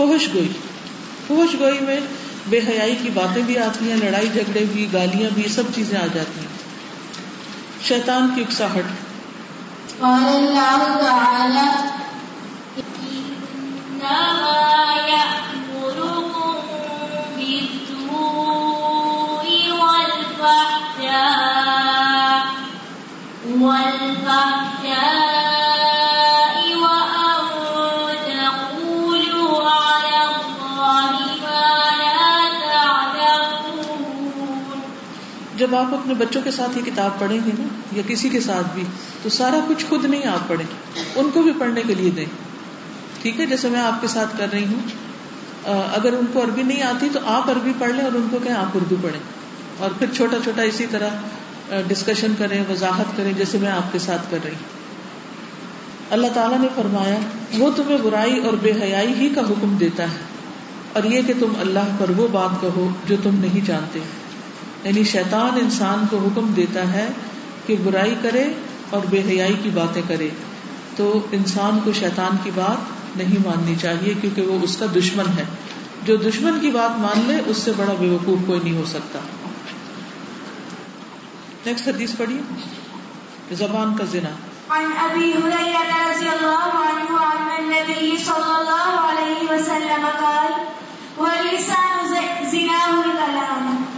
Foch گوئی Foch گوئی میں بے حیائی کی باتیں بھی آتی ہیں، لڑائی جھگڑے بھی، گالیاں بھی، سب چیزیں آ جاتی ہیں۔ شیطان کی اکساہٹ۔ آپ اپنے بچوں کے ساتھ یہ کتاب پڑھیں گے نا، یا کسی کے ساتھ بھی، تو سارا کچھ خود نہیں آپ پڑھیں۔ ان کو بھی پڑھنے کے لیے دیں۔ ٹھیک ہے، جیسے میں آپ کے ساتھ کر رہی ہوں۔ اگر ان کو عربی نہیں آتی تو آپ عربی پڑھ لیں اور ان کو کہیں آپ اردو پڑھیں۔ اور پھر چھوٹا چھوٹا اسی طرح ڈسکشن کریں، وضاحت کریں، جیسے میں آپ کے ساتھ کر رہی ہوں۔ اللہ تعالیٰ نے فرمایا، وہ تمہیں برائی اور بے حیائی ہی کا حکم دیتا ہے۔ اور یہ کہ تم اللہ پر وہ بات کہو جو تم نہیں جانتے۔ یعنی شیطان انسان کو حکم دیتا ہے کہ برائی کرے اور بے حیائی کی باتیں کرے۔ تو انسان کو شیطان کی بات نہیں ماننی چاہیے کیونکہ وہ اس کا دشمن ہے۔ جو دشمن کی بات مان لے، اس سے بڑا بے وقوف کوئی نہیں ہو سکتا۔ نیکسٹ حدیث پڑھیے۔ زبان کا ذنا عن ابي هريره رضي الله عنه عن النبي صلى الله عليه وسلم قال واللسان زناه الكلام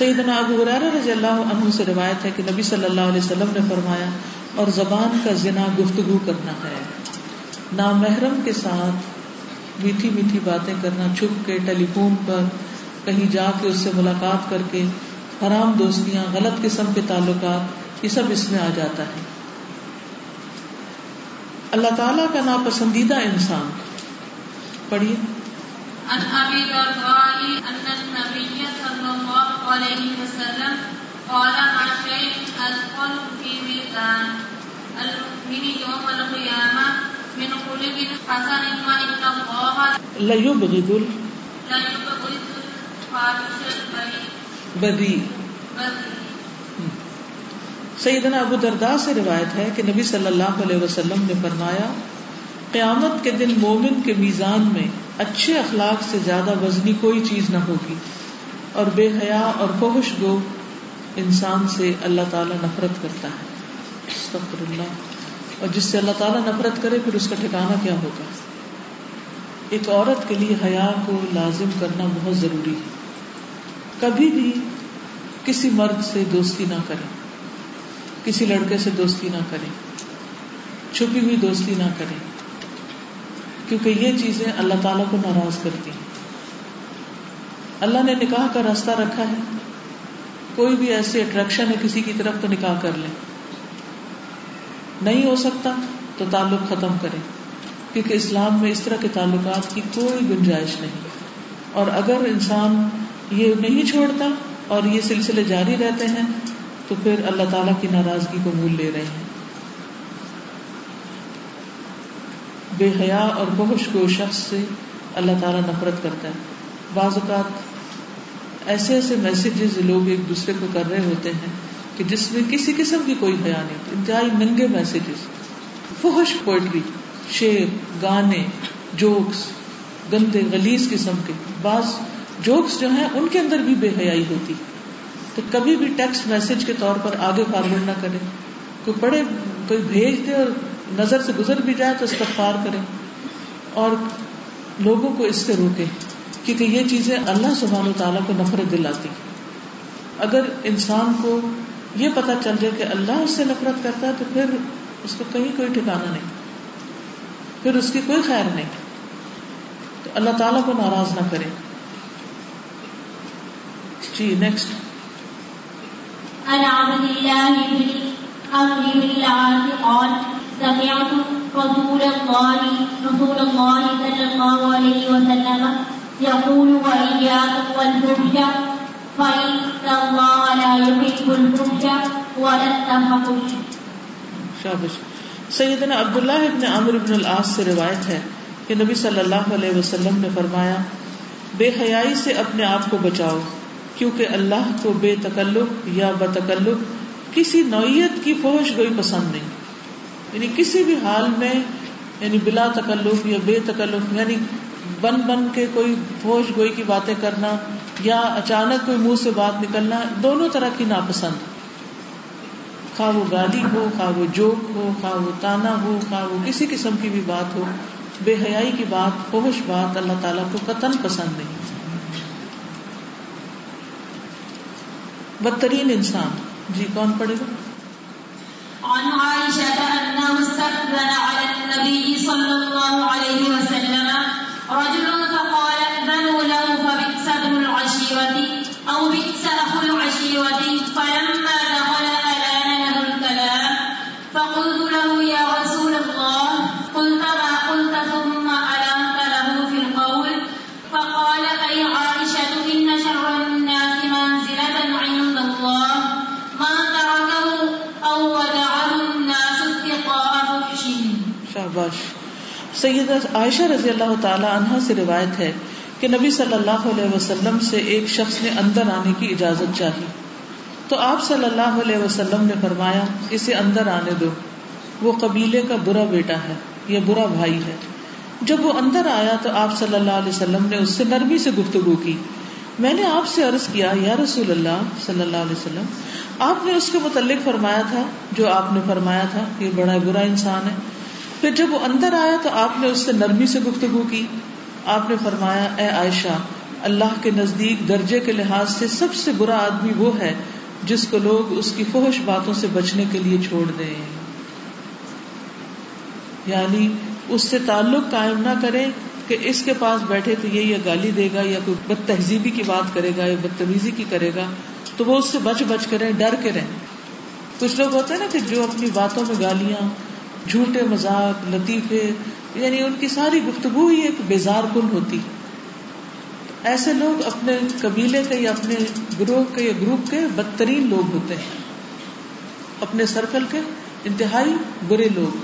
سیدنا ابو حرار رضی اللہ عنہ سے روایت ہے کہ نبی صلی اللہ علیہ وسلم نے فرمایا، اور زبان کا زنا گفتگو کرنا ہے۔ نامحرم کے ساتھ میٹھی میٹھی باتیں کرنا، چھپ کے ٹیلی فون پر کہیں جا کے اس سے ملاقات کر کے حرام دوستیاں، غلط قسم کے تعلقات، یہ سب اس میں آ جاتا ہے۔ اللہ تعالیٰ کا ناپسندیدہ انسان۔ پڑھیے۔ عليه وسلم قال ما شيء في ميزان المؤمن يوم من خلق حسن ما الله الفاحش البذيء سیدنا ابو دردا سے روایت ہے کہ نبی صلی اللہ علیہ وسلم نے فرمایا قیامت کے دن مومن کے میزان میں اچھے اخلاق سے زیادہ وزنی کوئی چیز نہ ہوگی۔ اور بے حیا اور فوش گو انسان سے اللہ تعالیٰ نفرت کرتا ہے۔ اللہ اور جس سے اللہ تعالیٰ نفرت کرے، پھر اس کا ٹھکانا کیا ہوگا؟ ایک عورت کے لیے حیا کو لازم کرنا بہت ضروری ہے۔ کبھی بھی کسی مرد سے دوستی نہ کرے۔ کسی لڑکے سے دوستی نہ کرے۔ چھپی ہوئی دوستی نہ کرے۔ کیونکہ یہ چیزیں اللہ تعالیٰ کو ناراض کرتی ہیں۔ اللہ نے نکاح کا راستہ رکھا ہے۔ کوئی بھی ایسی اٹریکشن ہے کسی کی طرف تو نکاح کر لیں نہیں ہو سکتا تو تعلق ختم کرے۔ کیونکہ اسلام میں اس طرح کے تعلقات کی کوئی گنجائش نہیں۔ اور اگر انسان یہ نہیں چھوڑتا اور یہ سلسلے جاری رہتے ہیں، تو پھر اللہ تعالیٰ کی ناراضگی کو مول لے رہے ہیں۔ بے حیا اور بہش کو شخص سے اللہ تعالیٰ نفرت کرتا ہے۔ بعض اوقات ایسے ایسے میسجز لوگ ایک دوسرے کو کر رہے ہوتے ہیں کہ جس میں کسی قسم کی کوئی حیا نہیں انتہائی ننگے میسجز فحش پوئٹری شعر، گانے جوکس گندے غلیز قسم کے، بعض جوکس جو ہیں ان کے اندر بھی بے حیائی ہوتی۔ تو کبھی بھی ٹیکسٹ میسج کے طور پر آگے فارورڈ نہ کرے کوئی پڑھے، کوئی بھیج دے اور نظر سے گزر بھی جائے تو استغفار کرے اور لوگوں کو اس سے روکے کیونکہ یہ چیزیں اللہ سبحان و تعالیٰ کو نفرت دلاتی اگر انسان کو یہ پتا چل جائے کہ اللہ اس سے نفرت کرتا ہے تو پھر اس کو کہیں کوئی ٹھکانا نہیں، پھر اس کی کوئی خیر نہیں۔ تو اللہ تعالیٰ کو ناراض نہ کرے جی نیکسٹ سمعت رسول الله رسول الله صلى الله عليه وسلم۔ يقول وإياكم والفحش فإن الله لا يحب الفحش ولا التفحش شابش. سیدنا عبداللہ ابن عمر ابن العاص سے روایت ہے کہ نبی صلی اللہ علیہ وسلم نے فرمایا، بے حیائی سے اپنے آپ کو بچاؤ، کیونکہ اللہ کو بے تکلف یا بتکلف کسی نوعیت کی فوش گوئی پسند نہیں۔ یعنی کسی بھی حال میں یعنی بلا تکلف یا بے تکلف یعنی بن بن کے کوئی ہوش گوئی کی باتیں کرنا یا اچانک کوئی منہ سے بات نکلنا، دونوں طرح کی ناپسند۔ خواہ وہ گالی ہو، خواہ وہ جوک ہو، خواہ وہ تانا ہو، خواہ وہ کسی قسم کی بھی بات ہو، بے حیائی کی بات فوش بات، اللہ تعالیٰ کو قطن پسند نہیں۔ بدترین انسان۔ جی کون پڑھے گا؟ عن عائشة أنه استأذن على النبي صلى الله عليه وسلم رجل فقال سیدہ عائشہ رضی اللہ تعالی عنہ سے روایت ہے کہ نبی صلی اللہ علیہ وسلم سے ایک شخص نے اندر آنے کی اجازت چاہی۔ تو آپ صلی اللہ علیہ وسلم نے فرمایا، اسے اندر آنے دو۔ وہ قبیلے کا برا بیٹا ہے، یا برا بھائی ہے۔ جب وہ اندر آیا تو آپ صلی اللہ علیہ وسلم نے اس سے نرمی سے گفتگو کی۔ میں نے آپ سے عرض کیا، یا رسول اللہ صلی اللہ علیہ وسلم، آپ نے اس کے متعلق فرمایا تھا جو آپ نے فرمایا تھا یہ بڑا برا انسان ہے۔ پھر جب وہ اندر آیا تو آپ نے اس سے نرمی سے گفتگو کی۔ آپ نے فرمایا، اے عائشہ، اللہ کے نزدیک درجے کے لحاظ سے سب سے برا آدمی وہ ہے جس کو لوگ اس کی فوش باتوں سے بچنے کے لیے چھوڑ دیں۔ یعنی اس سے تعلق قائم نہ کرے کہ اس کے پاس بیٹھے تو یہ یا گالی دے گا یا کوئی بد تہذیبی کی بات کرے گا یا بدتمیزی کی کرے گا تو وہ اس سے بچ بچ کرے ڈر کے رہیں۔ کچھ لوگ ہوتے ہیں نا کہ جو اپنی باتوں میں گالیاں جھوٹے مذاق، لطیفے یعنی ان کی ساری گفتگو ہی ایک بیزار کن ہوتی ایسے لوگ اپنے قبیلے کے یا اپنے گروہ کے یا گروپ کے بدترین لوگ ہوتے ہیں۔ اپنے سرکل کے انتہائی برے لوگ۔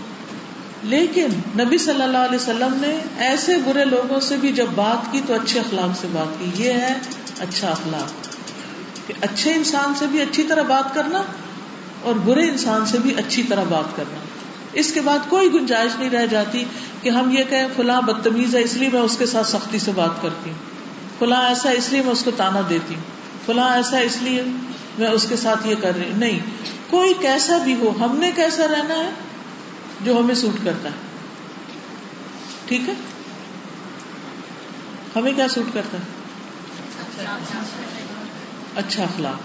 لیکن نبی صلی اللہ علیہ وسلم نے ایسے برے لوگوں سے بھی جب بات کی تو اچھے اخلاق سے بات کی۔ یہ ہے اچھا اخلاق۔ کہ اچھے انسان سے بھی اچھی طرح بات کرنا اور برے انسان سے بھی اچھی طرح بات کرنا۔ اس کے بعد کوئی گنجائش نہیں رہ جاتی کہ ہم یہ کہیں فلاں بدتمیز ہے، اس لیے میں اس کے ساتھ سختی سے بات کرتی ہوں۔ فلاں ایسا اس لیے میں اس کو تانا دیتی ہوں۔ فلاں ایسا اس لیے میں اس کے ساتھ یہ کر رہی ہوں۔ نہیں، کوئی کیسا بھی ہو، ہم نے کیسا رہنا ہے جو ہمیں سوٹ کرتا ہے۔ ٹھیک ہے؟ ہمیں کیا سوٹ کرتا ہے؟ اچھا اخلاق۔ اچھا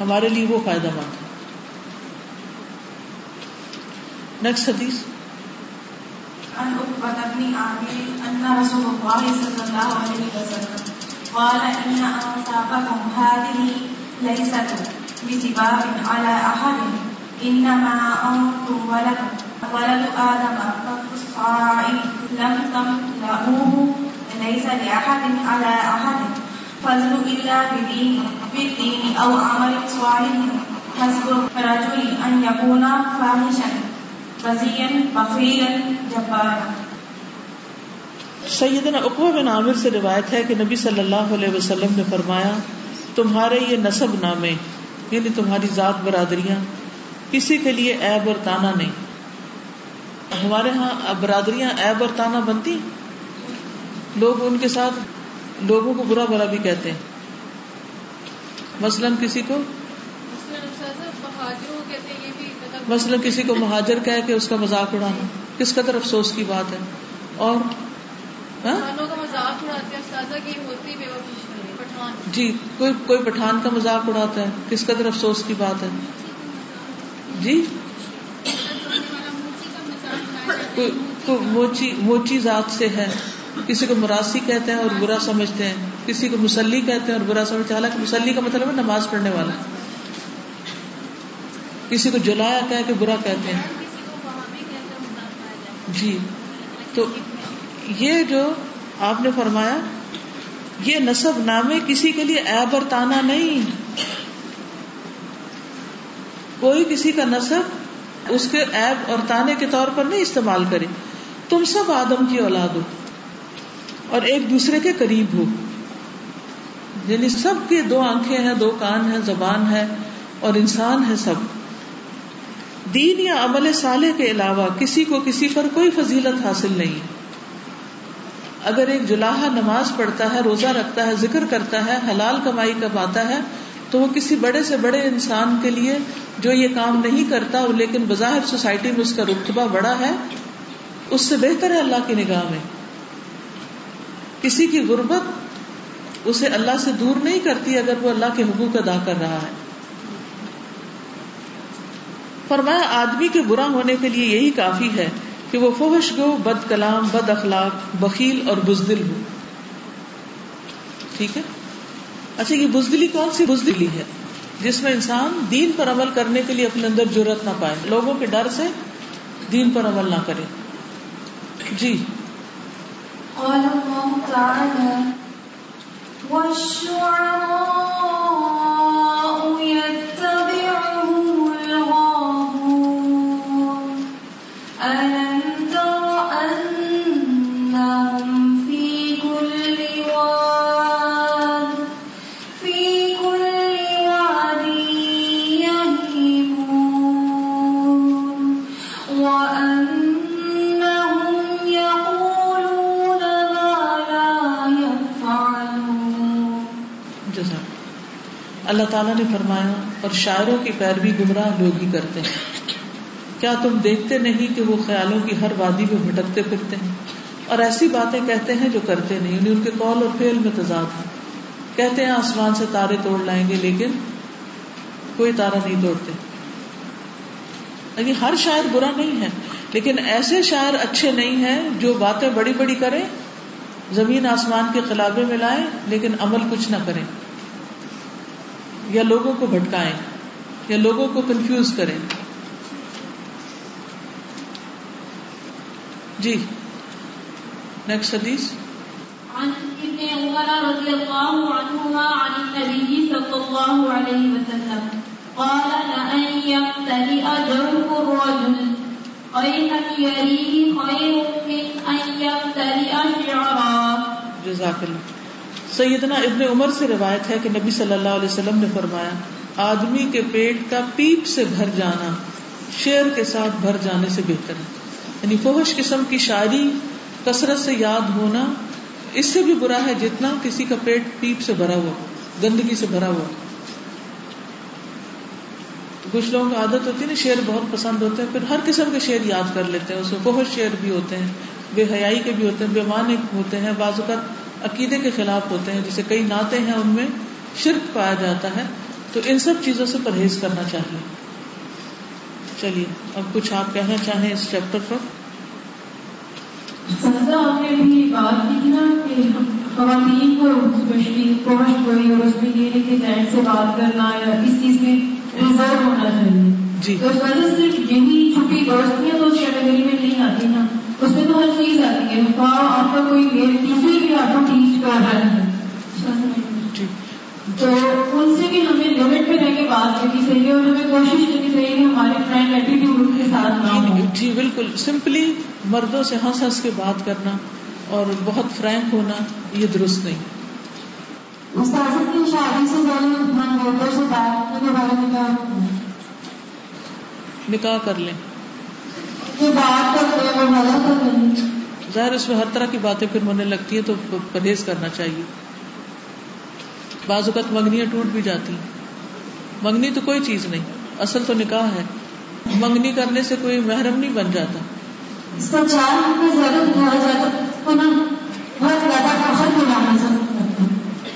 ہمارے لیے وہ فائدہ مند ہے۔ نیکسٹ حدیث عن عقبة بن عامر أن رسول الله صلى الله عليه وسلم قال إن أنسابكم هذه ليست بسباب على أحد، إنما أنتم ولد ولد آدم كالصاع لم تملؤوه ليس لأحد على أحد، فضل إلا بدين بالدين أو عمل صالح، حسب رجل أن يكون فاحشا سیدنا اقوا بن عامر سے روایت ہے کہ نبی صلی اللہ علیہ وسلم نے فرمایا تمہارے یہ نصب نامے یعنی تمہاری ذات برادریاں کسی کے لیے ایب اور تانا نہیں۔ ہمارے ہاں برادریاں ایب اور تانا بنتی؟ لوگ ان کے ساتھ لوگوں کو برا برا بھی کہتے ہیں۔ مثلاً کسی کو؟ مثلا کسی کو مہاجر کہہ کے اس کا مذاق اڑانا کس قدر افسوس کی بات ہے؟ اور ہاں؟ جی کوئی کوئی پٹھان کا مذاق اڑاتا ہے کس قدر افسوس کی بات ہے؟ جی؟ موچی موچی ذات سے ہے کسی کو مراسی کہتے ہیں اور برا سمجھتے ہیں کسی کو مسلی کہتے ہیں اور برا سمجھتے ہیں حالانکہ مسلی کا مطلب ہے نماز پڑھنے والا۔ کسی کو جلایا کہہ کے برا کہتے ہیں؟ جی۔ تو یہ جو آپ نے فرمایا یہ نصب نامے کسی کے لیے ایب اور تانا نہیں۔ کوئی کسی کا نصب اس کے ایب اور تانے کے طور پر نہیں استعمال کرے۔ تم سب آدم کی اولاد ہو اور ایک دوسرے کے قریب ہو۔ یعنی سب کی دو آنکھیں ہیں دو کان ہیں زبان ہے اور انسان ہے سب۔ دین یا عمل صالح کے علاوہ کسی کو کسی پر کوئی فضیلت حاصل نہیں۔ اگر ایک جلاحا نماز پڑھتا ہے، روزہ رکھتا ہے، ذکر کرتا ہے، حلال کمائی کماتا ہے، تو وہ کسی بڑے سے بڑے انسان کے لیے جو یہ کام نہیں کرتا، لیکن بظاہر سوسائٹی میں اس کا رتبہ بڑا ہے، اس سے بہتر ہے اللہ کی نگاہ میں۔ کسی کی غربت اسے اللہ سے دور نہیں کرتی اگر وہ اللہ کے حقوق ادا کر رہا ہے۔ فرمایا، آدمی کے برا ہونے کے لیے یہی کافی ہے کہ وہ فوش گو، بد کلام، بد اخلاق بکیل اور بزدل ہو۔ ٹھیک ہے؟ اچھا یہ بزدلی کون سی بزدلی ہے؟ جس میں انسان دین پر عمل کرنے کے لیے اپنے اندر ضرورت نہ پائے۔ لوگوں کے ڈر سے دین پر عمل نہ کرے۔ جی۔ قال تعالیٰ نے فرمایا، اور شاعروں کی پیروی گمراہ لوگ ہی کرتے ہیں۔ کیا تم دیکھتے نہیں کہ وہ خیالوں کی ہر وادی میں بھٹکتے پھرتے ہیں؟ اور ایسی باتیں کہتے ہیں جو کرتے نہیں یعنی ان کے قول اور فعل میں تضاد ہے کہتے ہیں، آسمان سے تارے توڑ لائیں گے، لیکن کوئی تارا نہیں توڑتے۔ یعنی ہر شاعر برا نہیں ہے، لیکن ایسے شاعر اچھے نہیں ہیں جو باتیں بڑی بڑی کریں، زمین آسمان کے خلابے میں لائیں، لیکن عمل کچھ نہ کریں۔ یا لوگوں کو بھٹکائیں یا لوگوں کو کنفیوز کریں۔ جی نیکسٹ حدیث۔ عن ابن عمر رضي الله عنهما عن النبي صلى الله عليه وسلم قال لأن يمتلئ جوف الرجل يريه خير من أن يمتلئ شعرا. جزاک اللہ۔ سیدنا ابن عمر سے روایت ہے کہ نبی صلی اللہ علیہ وسلم نے فرمایا، آدمی کے پیٹ کا پیپ سے بھر جانا شیر کے ساتھ بھر جانے سے بہتر ہے۔ یعنی فوہش قسم کی شاعری، کثرت سے یاد ہونا، اس سے بھی برا ہے جتنا کسی کا پیٹ پیپ سے بھرا ہوا، گندگی سے بھرا ہوا۔ کچھ لوگوں کی عادت ہوتی ہے نا، شعر بہت پسند ہوتے ہیں، پھر ہر قسم کے شعر یاد کر لیتے ہیں۔ اس میں بہت شعر بھی ہوتے ہیں، بے حیائی کے بھی ہوتے ہیں، بے معنی ہوتے ہیں، بعض اوقات عقیدے کے خلاف ہوتے ہیں جیسے کئی نعتیں ہیں ان میں شرک پایا جاتا ہے۔ تو ان سب چیزوں سے پرہیز کرنا چاہیے۔ چلیے اب کچھ آپ کہنا چاہیں اس چیپٹر پر۔ آپ نے بھی بات کی نا کہ خواتین کو پوسٹ ہوئی اور اس میں یہ ہے کہ جینٹ سے بات کرنا یا اس چیز میں ریزرو ہونا چاہیے۔ جی۔ تو اس وجہ سے یہی دوستیاں تو اس کیٹیگری میں نہیں آتی نا۔ اس میں تو ہر چیز آتی ہے خواہ آپ کا کوئی ٹیچر بھی آپ کو ٹیچ کر رہا ہے۔ جی۔ تو ان سے بھی ہمیں لمٹ میں رہ کے بات کرنی چاہیے اور ہمیں کوشش کرنی چاہیے کہ ہمارے فرینڈ ایٹیٹیوڈ کے ساتھ نہ ہو جی بالکل۔ سمپلی مردوں سے ہنس ہنس کے بات کرنا اور بہت فرینک ہونا یہ درست نہیں۔ استاذ کی شادی سے پہلے منگوٹر سے بات کرنے کے بارے میں کیا؟ نکاح کر لیں۔ جو بات ظاہر اس میں ہر طرح کی باتیں پھر ہونے لگتی ہیں تو پرہیز کرنا چاہیے۔ بعض اوقات منگنیاں ٹوٹ بھی جاتی ہیں۔ منگنی تو کوئی چیز نہیں اصل تو نکاح ہے۔ منگنی کرنے سے کوئی محرم نہیں بن جاتا۔ اس کا چار منٹ میں زیادہ دکھایا جاتا۔ ہے تو نا بہت زیادہ فخر دلانا سکتا ہے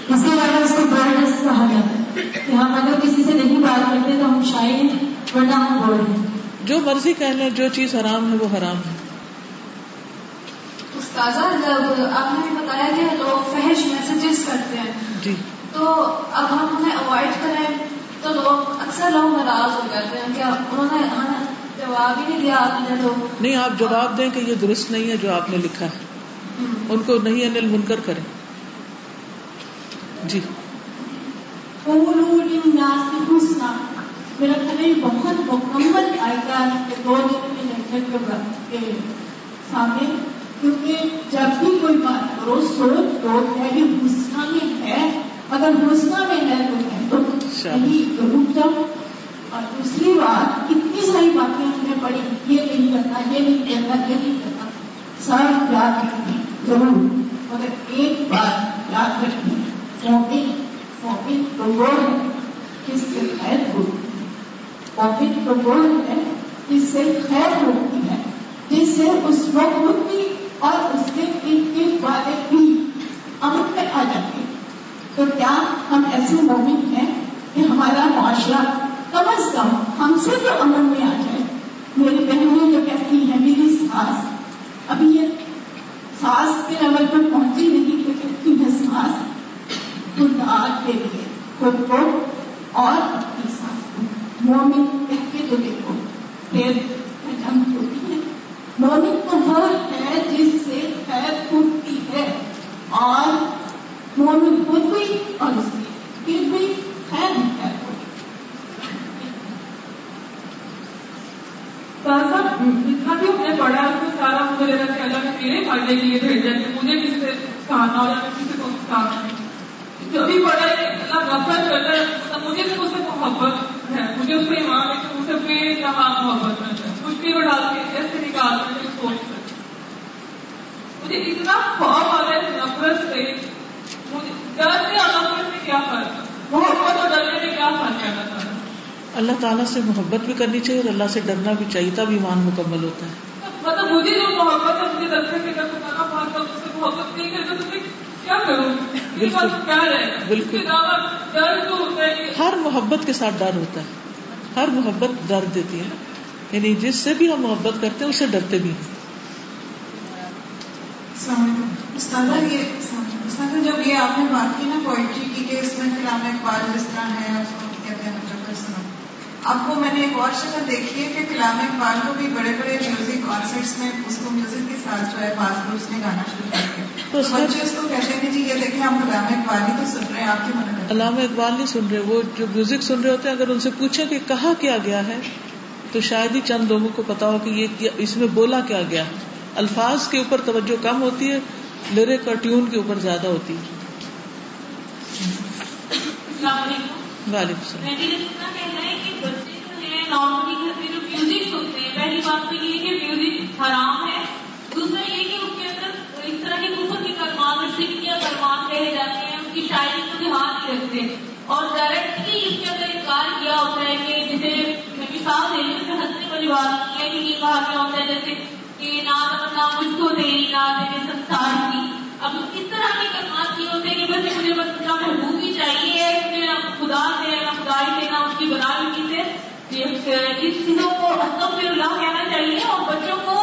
اس کے بارے میں اس کو برڈنس کہا جاتا ہے کہ ہم اگر کسی سے نہیں بات کرتے تو ہم شاید ہیں ورنہ ہم بول رہے ہیں۔ جو مرضی کہہ لیں جو چیز حرام ہے وہ حرام ہے۔ استاذہ جب آپ نے بتایا کہ لوگ فحش میسجز کرتے ہیں۔ جی۔ تو اب ہم انہیں اوائڈ کریں تو لوگ اکثر لوگ ناراض ہو جاتے ہیں کہ انہوں نے ہمیں جواب ہی نہیں دیا آپ نے تو۔ نہیں آپ جواب دیں کہ یہ درست نہیں ہے جو آپ نے لکھا ہے۔ ان کو نہیں انل منکر کریں۔ جی۔ قولوا للناس حسنا میرا بہت مکمل آئیڈیا ہے دو دن کے لیکچر کے بعد کے سامنے کیونکہ جب بھی کوئی بات کرو سوچ ہے کہ غصہ میں ہے۔ اگر غصہ میں ہے تو تو نہیں رک جاؤ۔ اور دوسری بات کتنی ساری باتیں ہم نے پڑھی یہ نہیں کرنا یہ نہیں کرنا یہ نہیں کرنا سب یاد رکھیں ضرور۔ مگر ایک بات یاد رکھیں مومن مومن تو وہ ہے۔ جس سے خیر ہوتی ہے؟ مومن تو وہ ہے جس سے خیر ہوتی ہے؟ جس سے اس وقت بھی اور اس کے ان والے بھی امن میں آ جاتے ہیں۔ تو کیا ہم ایسے مومن ہیں کہ ہمارا معاشرہ کم از کم ہم سے تو امن میں آ جائے؟ میری بہنیں جو کہتی ہیں، میری ساس۔ ابھی یہ ساس کے لیول پر پہنچی نہیں کہ کہتی ہے ساس خدا کے لیے، خود کو اور اپنی ساس کو۔ مومن کہہ کے تو دیکھو پھر جنگ ہوتی ہے مومن تو وہ ہے جس سے خیر پھوٹتی ہے اور مومن خود بھی اور اس کی پھر بھی خیر ہی خیر جتنا بھی ہم نے پڑھا اس میں سارا مجھے لگا کہ اللہ نے میرے فائدے کے لیے بھیجا کہ مجھے کسی سے سکھانا اور کسی سے کچھ سکھانا جو بھی پڑھا ہے اللہ نفرت کرتا ہے مجھے تو اس سے محبت ہے مجھے اس سے ایمان ہے کہ مجھ سے بے تمام محبت کرتا ہے کچھ بھی وہ ڈال کے ایسے نکالتا ہے سوچ کر مجھے اتنا خوف آتا ہے نفرت سے مجھے ڈر سے اور نفرت میں کیا فرق محبت اور ڈرنے میں کیا فرق کہنا چاہتا اللہ تعالیٰ سے محبت بھی کرنی چاہیے اور اللہ سے ڈرنا بھی چاہیے تب ایمان مکمل ہوتا ہے۔ مطلب مجھے جو محبت ہے مجھے دستر کے کر سکانا پڑتا اس سے محبت نہیں کرتا تو میں کیا کروں بالکل کیا رہے بالکل۔ ڈر جو ہوتا ہے ہر محبت کے ساتھ ڈر ہوتا ہے۔ ہر محبت ڈر دیتی ہے۔ یعنی جس سے بھی ہم محبت کرتے ہیں اسے ڈرتے بھی ہیں۔ استاد جب یہ آپ نے بات کی نا پوئٹری کی کہ اس میں کلام اقبال جس طرح ہے اس کو کہتے ہیں؟ اب کو میں نے ایک اور شکل دیکھی ہے کہ کلام اقبال کو بھی بڑے بڑے میوزک کانسرٹس میں اس کو میوزک کے ساتھ جو ہے پاس کو اس نے گانا شروع کر دیا بچے اس کو کہتے ہیں جی یہ دیکھیں ہم کلام اقبال ہی تو سن رہے ہیں آپ کی مدد علامہ اقبال نہیں سن رہے وہ جو میوزک سن رہے ہوتے ہیں اگر ان سے پوچھیں کہ کہا کیا گیا ہے تو شاید ہی چند لوگوں کو پتا ہو کہ یہ اس میں بولا کیا گیا الفاظ کے اوپر توجہ کم ہوتی ہے لیرک اور ٹیون کے اوپر زیادہ ہوتی ہے۔ وعلیکم السلام۔ نارملی گھر میں جو میوزک سنتے ہیں، پہلی بات تو یہ کہ میوزک حرام ہے۔ دوسرا یہ کہ اس کے اندر اس طرح کے کفر کے کلمات سکھ کے کلمات کہے جاتے ہیں، ان کی شاعری کو دھیان نہیں رکھتے اور ڈائریکٹلی اس کے اندر انکار کیا ہوتا ہے کہ جسے مثال دے جیسے ہنسنے والی بات ہے کہ یہ کہا کیا ہوتا ہے، جیسے کہ نہ مجھ کو دے، نہ تیرے سنسار کی۔ اب اس طرح کے کلمات کی ہوتے ہیں کہ بس مجھے بس محبوب ہی چاہیے خدا سے نہ خدائی سے نہ اس کی بنائی کی سے اس چیزوں کو اللہ کہنا چاہیے اور بچوں کو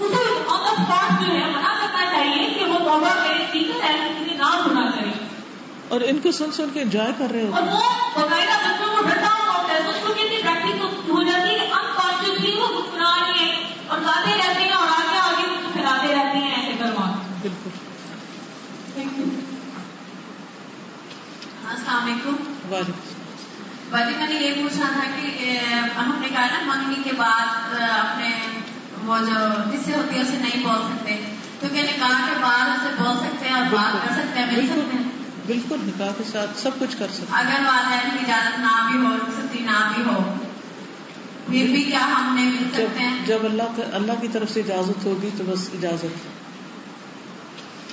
آن دا اسپاٹ جو ہے منع کرنا چاہیے کہ وہ توبہ کرے سیکھے ایسے چیزیں نہ سنا کرے۔ اور ان کو سن سن کے انجوائے کر رہے اور وہ باقاعدہ بچوں کو ڈرتا ہوا ہوتا ہے تو اس کو کتنی پریکٹس ہو جاتی ہے۔ انکانشیسلی وہ گنگنا رہے ہیں اور گاتے رہتے ہیں اور آگے آگے اس کو پھیلاتے رہتے ہیں ایسے کروا بالکل السلام علیکم۔ باجی میں نے یہ پوچھا تھا کہ ہم نے کہا نا منگنی کے بعد اپنے وہ جو حصے ہوتی ہے اسے نہیں بول سکتے۔ تو میں نے کہا کہ بعد اسے بول سکتے ہیں اور بات کر سکتے ہیں مل سکتے ہیں۔ بالکل نکاح کے ساتھ سب کچھ کر سکتے اگر والدین کی اجازت نہ بھی ہو سکتی نہ بھی ہو پھر بھی کیا ہم نے مل سکتے ہیں؟ جب اللہ اللہ کی طرف سے اجازت ہوگی تو بس اجازت۔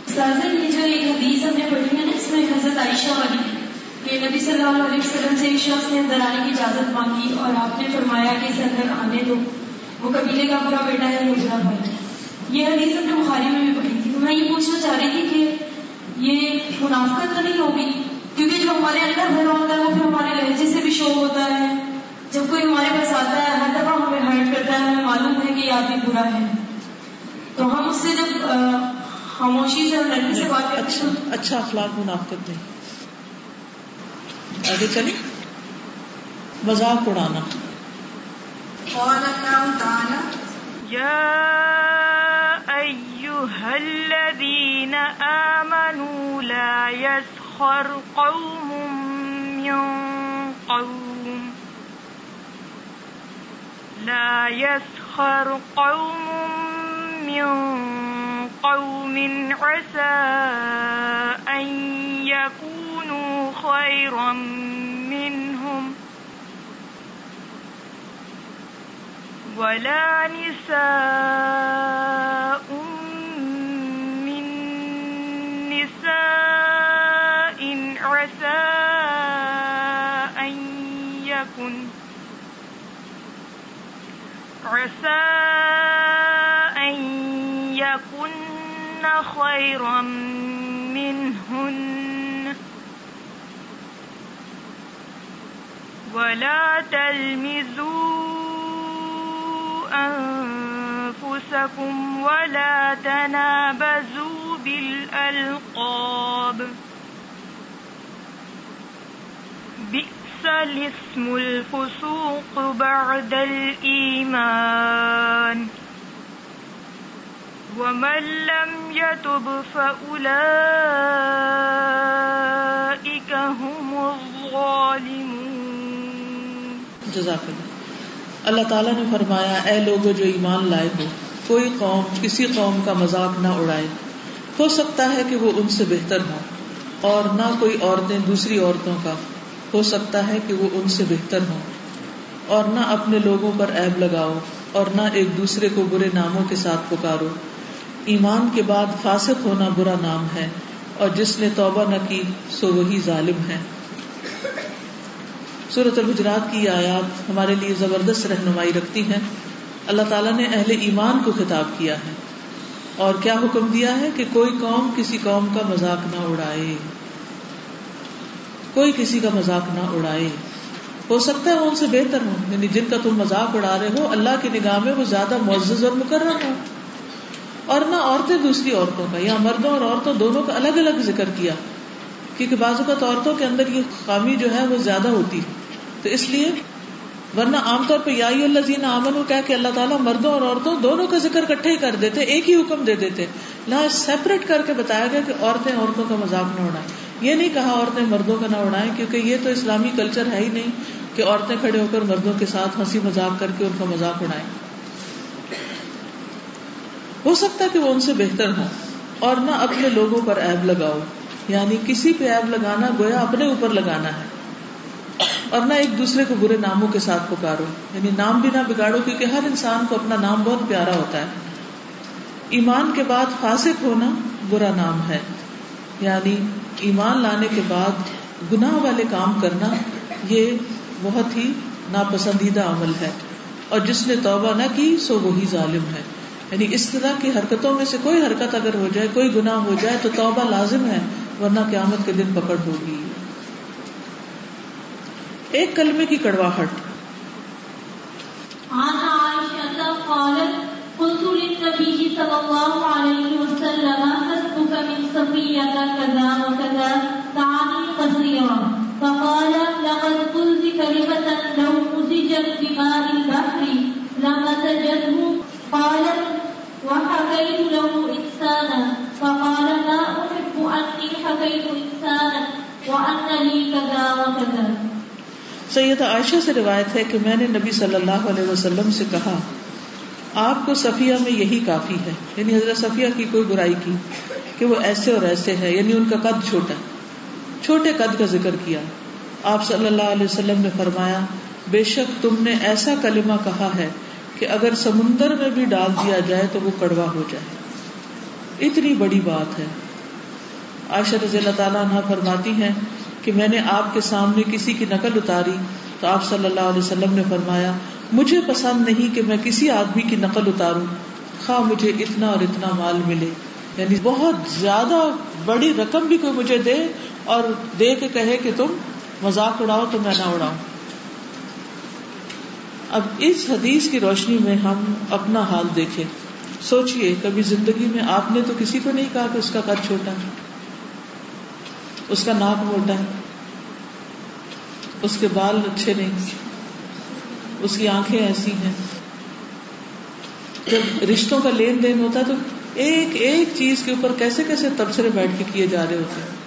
یہ جو ایک حدیث ہم نے پڑھی ہے نا اس میں حضرت عائشہ والی۔ کہ نبی صلی اللہ علیہ وسلم سے ایک شخص نے اندر آنے کی اجازت مانگی اور آپ نے فرمایا کہ اسے اندر آنے دو۔ وہ قبیلے کا برا بیٹا ہے مجرا بھائی یہ حدیث ہم نے بخاری میں بھی پڑھی تھی۔ تو میں یہ پوچھنا چاہ رہی تھی کہ یہ منافقت تو نہیں ہوگی؟ کیونکہ جو ہمارے اندر بھرا ہوتا ہے وہ پھر ہمارے لہجے سے بھی شو ہوتا ہے۔ جب کوئی ہمارے پاس آتا ہے، ہر دفعہ ہمیں ہرٹ کرتا ہے، ہمیں معلوم ہے کہ یہ آدمی برا ہے۔ تو ہم اس سے جب خاموشی سے لڑکی سے بات کرتے اچھا،, اچھا اخلاق منافقت نہیں۔ آگے چلے مذاق اڑانا۔ أيها الذين آمنوا لا يسخر قوم من قوم لا يسخر قوم من قوم عسى أن يكون كانوا خيرا منهم ولا نساء من نساء عسى أن يكن عسى أن يكن خيرا منهن. ولا تلمزوا أنفسكم ولا تنابزوا بالألقاب. بئس الاسم الفسوق بعد الإيمان. ومن لم يتب فأولئك هم الظالمون جزاک اللہ۔ اللہ تعالیٰ نے فرمایا، اے لوگوں جو ایمان لائے ہو، کوئی قوم کسی قوم کا مذاق نہ اڑائے۔ ہو سکتا ہے کہ وہ ان سے بہتر ہوں، اور نہ کوئی عورتیں دوسری عورتوں کا۔ ہو سکتا ہے کہ وہ ان سے بہتر ہوں، اور نہ اپنے لوگوں پر عیب لگاؤ، اور نہ ایک دوسرے کو برے ناموں کے ساتھ پکارو۔ ایمان کے بعد فاسق ہونا برا نام ہے، اور جس نے توبہ نہ کی سو وہی ظالم ہے۔ صورت الحجرات کی آیات ہمارے لیے زبردست رہنمائی رکھتی ہیں۔ اللہ تعالیٰ نے اہل ایمان کو خطاب کیا ہے۔ اور کیا حکم دیا ہے کہ کوئی قوم کسی قوم کا مذاق نہ اڑائے۔ کوئی کسی کا مذاق نہ اڑائے۔ ہو سکتا ہے وہ ان سے بہتر ہوں یعنی جن کا تم مذاق اڑا رہے ہو، اللہ کی نگاہ میں وہ زیادہ معزز اور مقرر ہو اور نہ عورتیں دوسری عورتوں کا یا مردوں اور عورتوں دونوں کا الگ الگ ذکر کیا۔ کیونکہ بعض اوقات عورتوں کے اندر یہ خامی جو ہے وہ زیادہ ہوتی تو اس لیے، ورنہ عام طور پہ یائی اللہ زین امن کہہ کہ اللہ تعالیٰ مردوں اور عورتوں دونوں کا ذکر کٹھے ہی کر دیتے، ایک ہی حکم دے دیتے۔ نہ سیپریٹ کر کے بتایا گیا کہ عورتیں عورتوں کا مذاق نہ اڑائیں۔ یہ نہیں کہا عورتیں مردوں کا نہ اڑائیں، کیونکہ یہ تو اسلامی کلچر ہے ہی نہیں کہ عورتیں کھڑے ہو کر مردوں کے ساتھ ہنسی مذاق کر کے ان کا مذاق اڑائیں۔ ہو سکتا ہے کہ وہ ان سے بہتر ہوں اور نہ اپنے لوگوں پر ایب لگاؤ۔ یعنی کسی پہ ایب لگانا گویا اپنے اوپر لگانا ہے۔ اور نہ ایک دوسرے کو برے ناموں کے ساتھ پکارو۔ یعنی نام بھی نہ بگاڑو کیونکہ ہر انسان کو اپنا نام بہت پیارا ہوتا ہے۔ ایمان کے بعد فاسق ہونا برا نام ہے۔ یعنی ایمان لانے کے بعد گناہ والے کام کرنا یہ بہت ہی ناپسندیدہ عمل ہے۔ اور جس نے توبہ نہ کی، سو وہی ظالم ہے۔ یعنی اس طرح کی حرکتوں میں سے کوئی حرکت اگر ہو جائے، کوئی گناہ ہو جائے تو توبہ لازم ہے، ورنہ قیامت کے دن پکڑ ہوگی۔ ایک کلمے کی کڑواہٹ۔ فقال، لقد قلت كلمة لو مزجت بماء البحر لمسجته قالت وحكيت له إنسانا فقال ما أحب أني حكيت إنسانا وأن لي كذا وكذا. سید عائشہ سے روایت ہے کہ میں نے نبی صلی اللہ علیہ وسلم سے کہا، آپ کو صفیہ میں یہی کافی ہے یعنی حضرت صفیہ کی کوئی برائی کی، کہ وہ ایسے اور ایسے ہے یعنی ان کا قد چھوٹا چھوٹے قد کا ذکر کیا۔ آپ صلی اللہ علیہ وسلم نے فرمایا، بے شک تم نے ایسا کلمہ کہا ہے کہ اگر سمندر میں بھی ڈال دیا جائے تو وہ کڑوا ہو جائے۔ اتنی بڑی بات ہے۔ عائشہ رضی اللہ تعالیٰ عنہ فرماتی ہیں کہ میں نے آپ کے سامنے کسی کی نقل اتاری تو آپ صلی اللہ علیہ وسلم نے فرمایا، مجھے پسند نہیں کہ میں کسی آدمی کی نقل اتاروں۔ خواہ مجھے اتنا اور اتنا مال ملے۔ یعنی بہت زیادہ بڑی رقم بھی کوئی مجھے دے اور دے کے کہے کہ تم مذاق اڑاؤ تو میں نہ اڑاؤں۔ اب اس حدیث کی روشنی میں ہم اپنا حال دیکھیں۔ سوچئے، کبھی زندگی میں آپ نے تو کسی کو نہیں کہا کہ اس کا قد چھوٹا ہے۔ اس کا ناک موٹا ہے۔ اس کے بال اچھے نہیں اس کی آنکھیں ایسی ہیں۔ جب رشتوں کا لین دین ہوتا ہے تو ایک ایک چیز کے اوپر کیسے کیسے تبصرے بیٹھ کے کیے جا رہے ہوتے۔ ہیں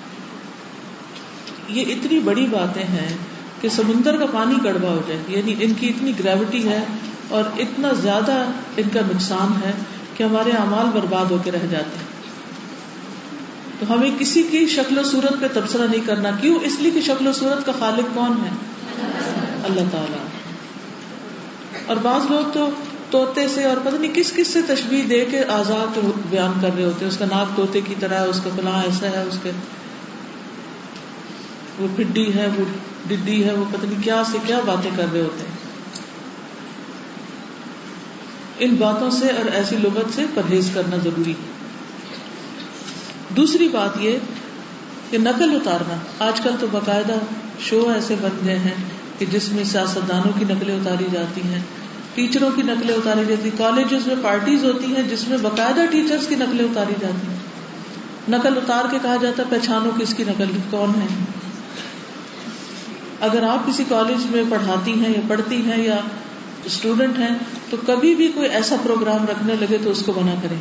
یہ اتنی بڑی باتیں ہیں کہ سمندر کا پانی کڑوا ہو جائے یعنی ان کی اتنی گریوٹی ہے اور اتنا زیادہ ان کا نقصان ہے کہ ہمارے اعمال برباد ہو کے رہ جاتے ہیں۔ تو ہمیں کسی کی شکل و صورت پہ تبصرہ نہیں کرنا، کیوں؟ اس لیے کہ شکل و صورت کا خالق کون ہے؟ اللہ تعالی۔ اور بعض لوگ تو توتے سے اور پتہ نہیں کس کس سے تشبیح دے کے آزاد بیان کر رہے ہوتے ہیں۔ اس کا ناک توتے کی طرح ہے، اس کا فلاں ایسا ہے، اس کے وہ پڈی ہے، وہ ڈڈی ہے، وہ پتہ نہیں کیا سے کیا باتیں کر رہے ہوتے ہیں۔ ان باتوں سے اور ایسی لغت سے پرہیز کرنا ضروری دوسری بات یہ کہ نقل اتارنا، آج کل تو باقاعدہ شو ایسے بن گئے ہیں کہ جس میں سیاستدانوں کی نقلیں اتاری جاتی ہیں، ٹیچروں کی نقلیں اتاری جاتی کالجز میں پارٹیز ہوتی ہیں جس میں باقاعدہ ٹیچرز کی نقلیں اتاری جاتی ہیں۔ نقل اتار کے کہا جاتا ہے پہچانو کس کی نقل، کون ہے؟ اگر آپ کسی کالج میں پڑھاتی ہیں یا پڑھتی ہیں یا اسٹوڈینٹ ہیں تو کبھی بھی کوئی ایسا پروگرام رکھنے لگے تو اس کو بنا کریں۔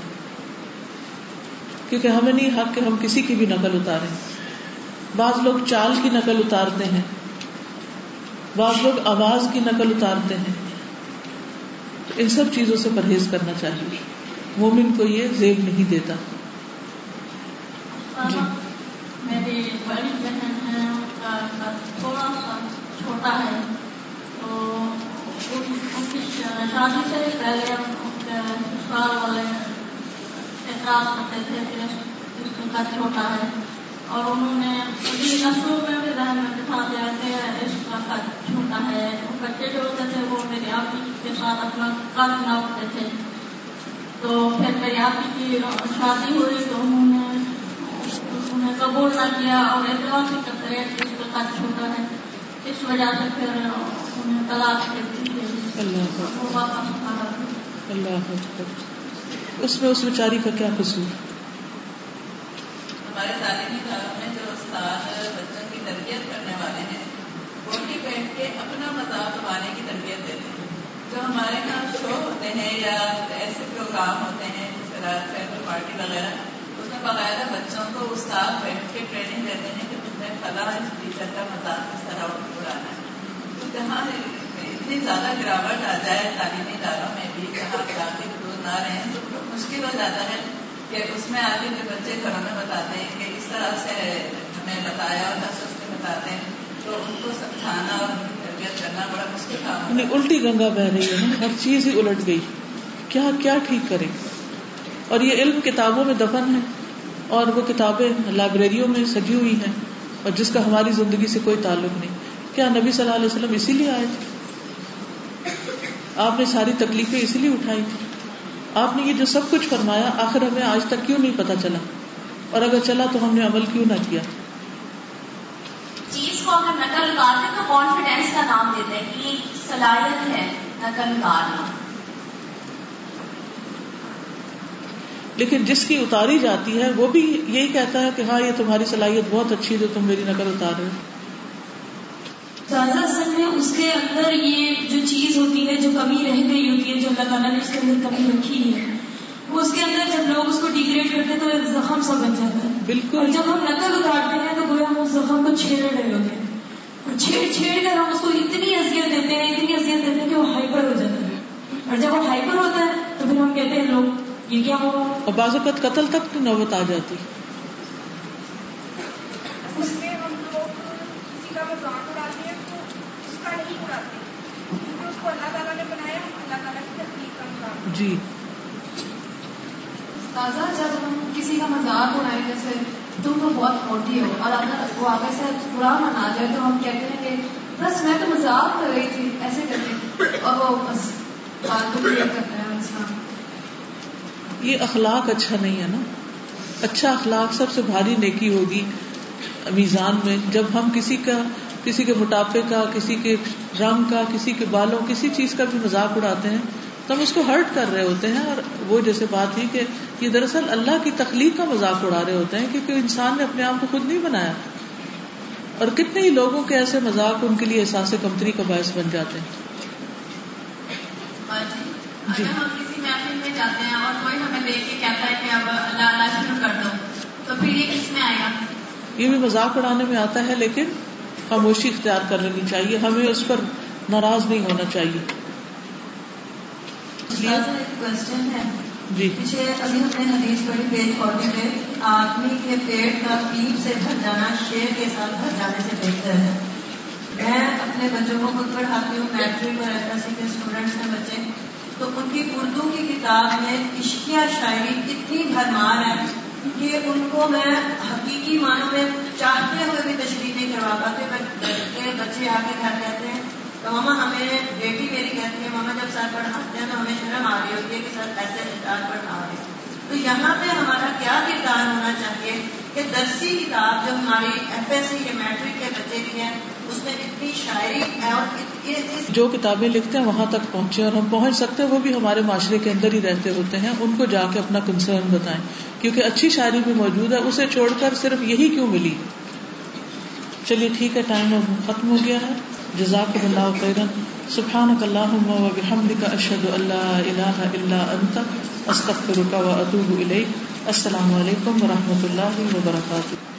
کیونکہ ہمیں نہیں حق کہ ہم کسی کی بھی نقل اتاریں۔ بعض لوگ چال کی نقل اتارتے ہیں۔ بعض لوگ آواز کی نقل اتارتے ہیں۔ تو ان سب چیزوں سے پرہیز کرنا چاہیے۔ مومن کو یہ زیب نہیں دیتا۔ جی۔ ہے تو ان کی شادی سے پہلے ان کے سسرال والے اعتراض کرتے تھے کہ اس کا چھوٹا ہے اور انہوں نے نسلوں میں بھی ذہن میں بٹھا دیا کہ اس کا قد چھوٹا ہے بچے جو ہوتے تھے وہ میری آپ کے ساتھ اپنا قد ناپتے تھے تو پھر میری آپ کی شادی ہوئی تو انہوں نے انہیں قبول نہ کیا اور اعتراض بھی کرتے رہے کہ اس کا قد چھوٹا ہے۔ اس وجہ سے پھر انہیں طلاق اللہ اس میں اس بیچاری کا کیا قصور؟ ہمارے تعلیمی اداروں میں جو استاد بچوں کی تربیت کرنے والے ہیں وہ بھی بیٹھ کے اپنا مذاق دبانے کی تربیت دیتے ہیں۔ جو ہمارے یہاں شو ہوتے ہیں یا ایسے پروگرام ہوتے ہیں جس طرح فیڈرل پارٹی وغیرہ اس میں باقاعدہ بچوں کو استاد بیٹھ کے ٹریننگ دیتے ہیں کہ تمہیں فلاں ٹیچر کا مذاق کس طرح اڑانا ہے تو جہاں اتنی زیادہ گراوٹ آ جائے تعلیمی اداروں میں بھی جہاں گرافک دور نہ رہے تو بہت مشکل ہو جاتا ہے کہ اس میں آگے جو بچے گھروں میں بتاتے ہیں کہ اس طرح سے ہمیں بتایا اور دس کے بتاتے ہیں تو ان کو سمجھانا اور ان کی تربیت کرنا بڑا مشکل کام یعنی الٹی گنگا بہ رہی ہے نا ہر چیز ہی الٹ گئی۔ کیا کیا ٹھیک کرے اور یہ علم کتابوں میں دفن ہے اور وہ کتابیں لائبریریوں میں سجی ہوئی ہیں۔ اور جس کا ہماری زندگی سے کوئی تعلق نہیں۔ کیا نبی صلی اللہ علیہ وسلم اسی لیے آئے تھے؟ آپ نے ساری تکلیفیں اسی لیے اٹھائی تھی۔ آپ نے یہ جو سب کچھ فرمایا، آخر ہمیں آج تک کیوں نہیں پتا چلا؟ اور اگر چلا تو ہم نے عمل کیوں نہ کیا؟ جی، چیز کو اگر نقل اتارتے تو کانفیڈینس کا نام دیتے ہیں کہ صلاحیت ہے، نقل اتارنا لیکن جس کی اتاری جاتی ہے وہ بھی یہی کہتا ہے کہ ہاں یہ تمہاری صلاحیت بہت اچھی ہے جو تم میری نقل اتار رہے ہو اصل میں اس کے اندر یہ جو چیز ہوتی ہے جو کمی رہ گئی ہوتی ہے جو اللہ تعالیٰ نے اس کے اندر کمی رکھی ہے وہ اس کے اندر جب لوگ اس کو ڈیگریڈ کرتے ہیں تو ایک زخم سا بن جاتا ہے۔ بالکل۔ اور جب ہم نقل اتارتے ہیں تو گویا ہم اس زخم کو چھیڑ رہے ہوتے ہیں۔ اور چھیڑ چھیڑ کر ہم اس کو اتنی اذیت دیتے ہیں اتنی اذیت دیتے ہیں کہ وہ ہائپر ہو جاتا ہے۔ اور جب وہ ہائپر ہوتا ہے تو پھر ہم کہتے ہیں لوگ یہ کیا ہوا؟ اور بعض اوقات قتل تک کی نوبت آ جاتی اس میں ہم لوگ کسی کا مذاق اڑاتے ہیں تو اس کا نہیں اڑاتے کیونکہ اس کو اللہ تعالیٰ نے بنایا ہم اللہ تعالیٰ کی تکلیف کا مذاق جی۔ تازہ جب ہم کسی کا مذاق اڑائیں جیسے تم تو بہت موٹی ہو اور اگر وہ آگے سے برا منا جائے تو ہم کہتے ہیں کہ بس میں تو مذاق کر رہی تھی ایسے کرتے اور وہ بس بات کو کلیئر کرتا ہے انسان یہ اخلاق اچھا نہیں ہے نا۔ اچھا اخلاق سب سے بھاری نیکی ہوگی میزان میں۔ جب ہم کسی کا کسی کے موٹاپے کا کسی کے رنگ کا کسی کے بالوں کسی چیز کا بھی مذاق اڑاتے ہیں تو ہم اس کو ہرٹ کر رہے ہوتے ہیں۔ اور وہ جیسے بات تھی کہ یہ دراصل اللہ کی تخلیق کا مذاق اڑا رہے ہوتے ہیں کیونکہ انسان نے اپنے آپ کو خود نہیں بنایا۔ اور کتنے ہی لوگوں کے ایسے مذاق ان کے لیے احساس کمتری کا باعث بن جاتے ہیں۔ جی۔ اگر ہم کسی محفل میں جاتے ہیں اور کوئی ہمیں دیکھ کے کہتا ہے کہ اب اللہ اللہ شروع کر دو تو پھر یہ کس میں آئے گا یہ بھی مذاق اڑانے میں آتا ہے لیکن خاموشی اختیار کر لینی چاہیے ہمیں اس پر ناراض نہیں ہونا چاہیے۔ جی۔ پیچھے ابھی ہم نے حدیث پڑھی پیج فورٹی میں آدمی کے پیٹ کا پیپ سے بھر جانا شیر کے ساتھ بھر جانے سے بہتر ہے۔ میں اپنے بچوں کو خود پڑھاتی ہوں میٹرک اور ایس سی کے اسٹوڈینٹس ہیں بچے۔ تو ان کی اردو کی کتاب میں عشقیہ شاعری اتنی بھرمار ہے کہ ان کو میں حقیقی معنوں میں چاہتے ہوئے بھی تشریح نہیں کروا پاتے بچے آ کے گھر کہتے ہیں، تو ماما ہمیں بیٹی میری کہتی ہے، ماما جب سر پڑھاتے ہیں تو ہمیں شرم آ رہی ہوتی ہے کہ سر ایسے سر پڑھا رہے ہیں تو یہاں پہ ہمارا کیا کردار ہونا چاہیے کہ درسی کتاب جو ہماری ایف ایس سی کے میٹرک کے بچے کی ہیں، اس میں اتنی شاعری ہے اور جو کتابیں لکھتے ہیں وہاں تک پہنچے اور ہم پہنچ سکتے ہیں، وہ بھی ہمارے معاشرے کے اندر ہی رہتے ہوتے ہیں۔ ان کو جا کے اپنا کنسرن بتائیں۔ کیونکہ اچھی شاعری بھی موجود ہے، اسے چھوڑ کر صرف یہی کیوں ملی؟ چلیے ٹھیک ہے، ٹائم اب ختم ہو گیا ہے۔ جزاک اللہ خیرن۔ سبحانک اللہم و بحمدک اشہد اللہ الہ الا انت، استغفرک و اتوب الیک۔ السلام علیکم و رحمۃ اللہ وبرکاتہ۔